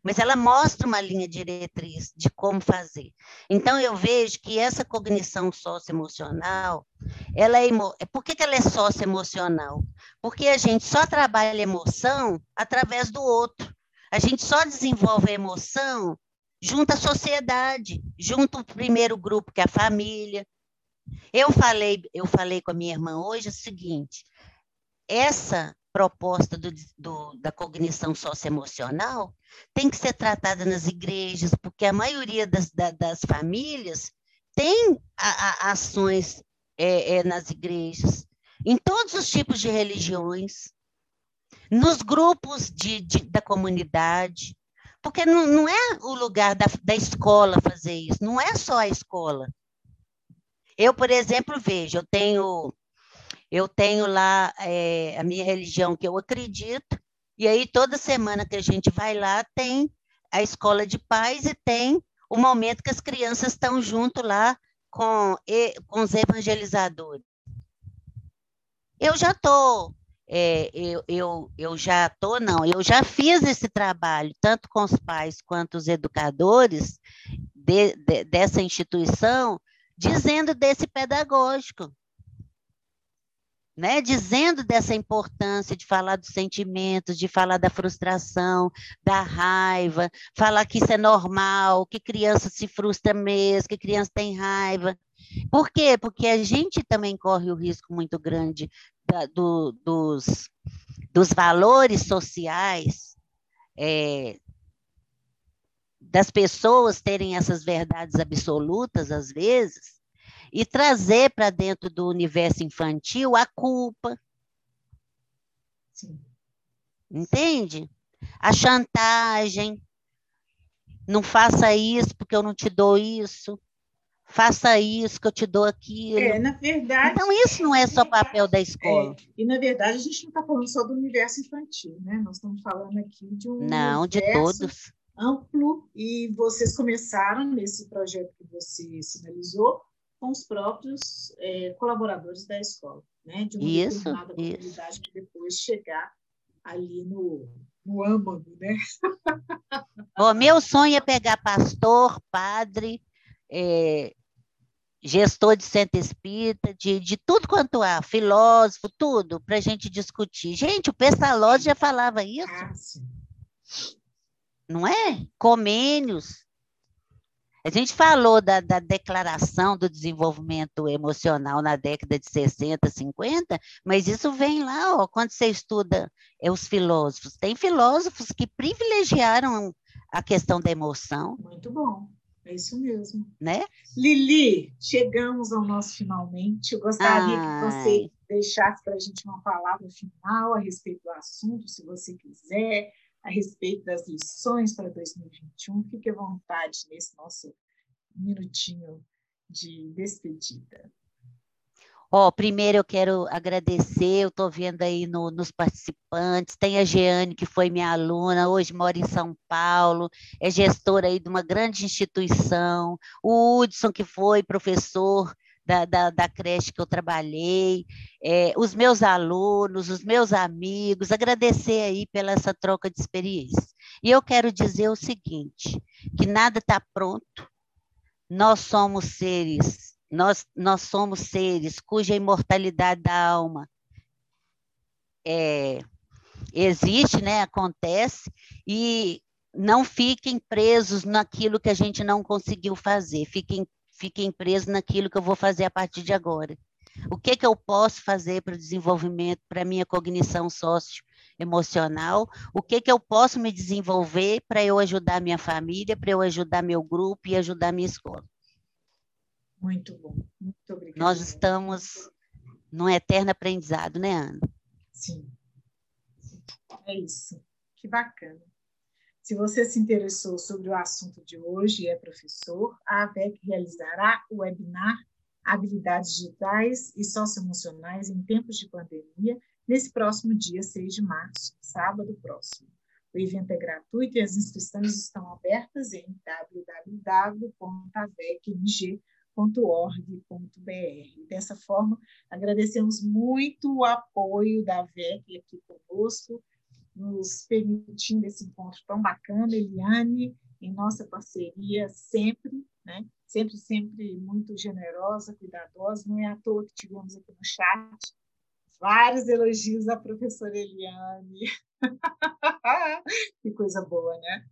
Mas ela mostra uma linha diretriz de como fazer. Então eu vejo que essa cognição socioemocional, ela é emo... por que, que ela é socioemocional? Porque a gente só trabalha emoção através do outro. A gente só desenvolve a emoção junto à sociedade, junto ao primeiro grupo que é a família, eu falei, eu falei com a minha irmã hoje o seguinte: essa proposta do, do, da cognição socioemocional tem que ser tratada nas igrejas, porque a maioria das, da, das famílias tem a, a ações é, é, nas igrejas, em todos os tipos de religiões, nos grupos de, de da comunidade, porque não, não é o lugar da, da escola fazer isso, não é só a escola. Eu, por exemplo, vejo, eu tenho, eu tenho lá é, a minha religião que eu acredito, e aí toda semana que a gente vai lá tem a escola de paz e tem o momento que as crianças estão junto lá com, com os evangelizadores. Eu já estou, é, eu, eu, eu já estou, não, eu já fiz esse trabalho, tanto com os pais quanto os educadores de, de, dessa instituição, dizendo desse pedagógico, né? dizendo dessa importância de falar dos sentimentos, de falar da frustração, da raiva, falar que isso é normal, que criança se frustra mesmo, que criança tem raiva. Por quê? Porque a gente também corre o risco muito grande da, do, dos, dos valores sociais é, das pessoas terem essas verdades absolutas, às vezes, e trazer para dentro do universo infantil a culpa. Sim. Entende? A chantagem. Não faça isso porque eu não te dou isso. Faça isso que eu te dou aquilo. É, na verdade. Então, isso não é só papel da escola. É, e, na verdade, a gente não está falando só do universo infantil, né? Nós estamos falando aqui de um. Não, de todos amplo e vocês começaram nesse projeto que você sinalizou com os próprios é, colaboradores da escola, né? De uma isso, determinada comunidade para depois chegar ali no, no âmago, né? O meu sonho é pegar pastor, padre, é, gestor de centro espírita, de, de tudo quanto há, filósofo, tudo, para a gente discutir. Gente, o Pestalozzi já falava isso. Ah, não é? Comênios. A gente falou da, da, declaração do desenvolvimento emocional na década de 60, 50, mas isso vem lá, ó, quando você estuda é, os filósofos. Tem filósofos que privilegiaram a questão da emoção. Muito bom. É isso mesmo. Né? Lili, chegamos ao nosso finalmente. Eu gostaria Ai. que você deixasse para a gente uma palavra final a respeito do assunto, se você quiser, a respeito das lições para 2021. Fique à vontade nesse nosso minutinho de despedida. Ó, oh, primeiro eu quero agradecer, eu estou vendo aí no, nos participantes, tem a Jeane, que foi minha aluna, hoje mora em São Paulo, é gestora aí de uma grande instituição, o Hudson, que foi professor da, da, da creche que eu trabalhei, é, os meus alunos, os meus amigos, agradecer aí pela essa troca de experiência. E eu quero dizer o seguinte, que nada está pronto, nós somos seres nós, nós somos seres cuja imortalidade da alma é, existe, né, acontece, e não fiquem presos naquilo que a gente não conseguiu fazer, fiquem, fiquem presos naquilo que eu vou fazer a partir de agora. O que, que eu posso fazer para o desenvolvimento, para a minha cognição socioemocional? O que, que eu posso me desenvolver para eu ajudar minha família, para eu ajudar meu grupo e ajudar minha escola? Muito bom. Muito obrigada. Nós estamos num eterno aprendizado, né, Ana? Sim. É isso. Que bacana. Se você se interessou sobre o assunto de hoje e é professor, a AVEC realizará o webinar Habilidades Digitais e Socioemocionais em Tempos de Pandemia, nesse próximo dia 6 de março, sábado próximo. O evento é gratuito e as inscrições estão abertas em www.avecmg.com www.org.br. Dessa forma, agradecemos muito o apoio da VEC aqui conosco, nos permitindo esse encontro tão bacana, Eliane, em nossa parceria sempre, né? sempre, sempre muito generosa, cuidadosa, não é à toa que tivemos aqui no chat vários elogios à professora Eliane. que coisa boa, né?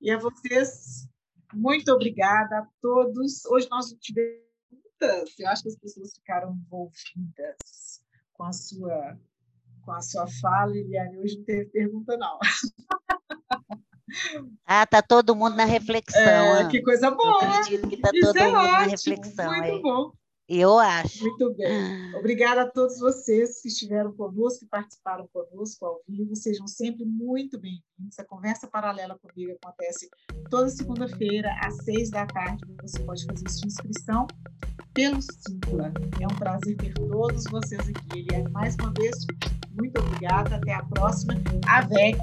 E a vocês, muito obrigada a todos. Hoje nós tivemos muitas, eu acho que as pessoas ficaram envolvidas com a sua com a sua fala, Eliane. Hoje não teve pergunta, não. Ah, tá todo mundo na reflexão. É, que coisa boa. Eu acredito que tá Isso todo é mundo ótimo, na reflexão. Muito é. bom. Eu acho. Muito bem. Ah. Obrigada a todos vocês que estiveram conosco, que participaram conosco ao vivo. Sejam sempre muito bem-vindos. A conversa paralela comigo acontece toda segunda-feira, às seis da tarde. Você pode fazer sua inscrição pelo Simpla. É um prazer ter todos vocês aqui. Eliane, mais uma vez, muito obrigada. Até a próxima. AVEC,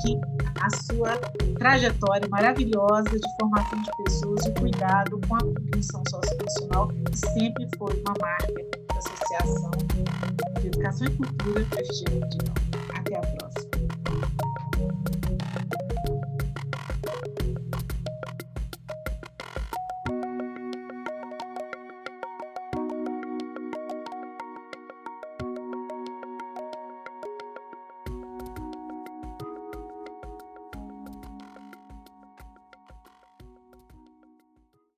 a sua trajetória maravilhosa de formação de pessoas e cuidado com a cognição socioemocional, que sempre foi uma marca da Associação de Educação e Cultura FGM de Até a próxima.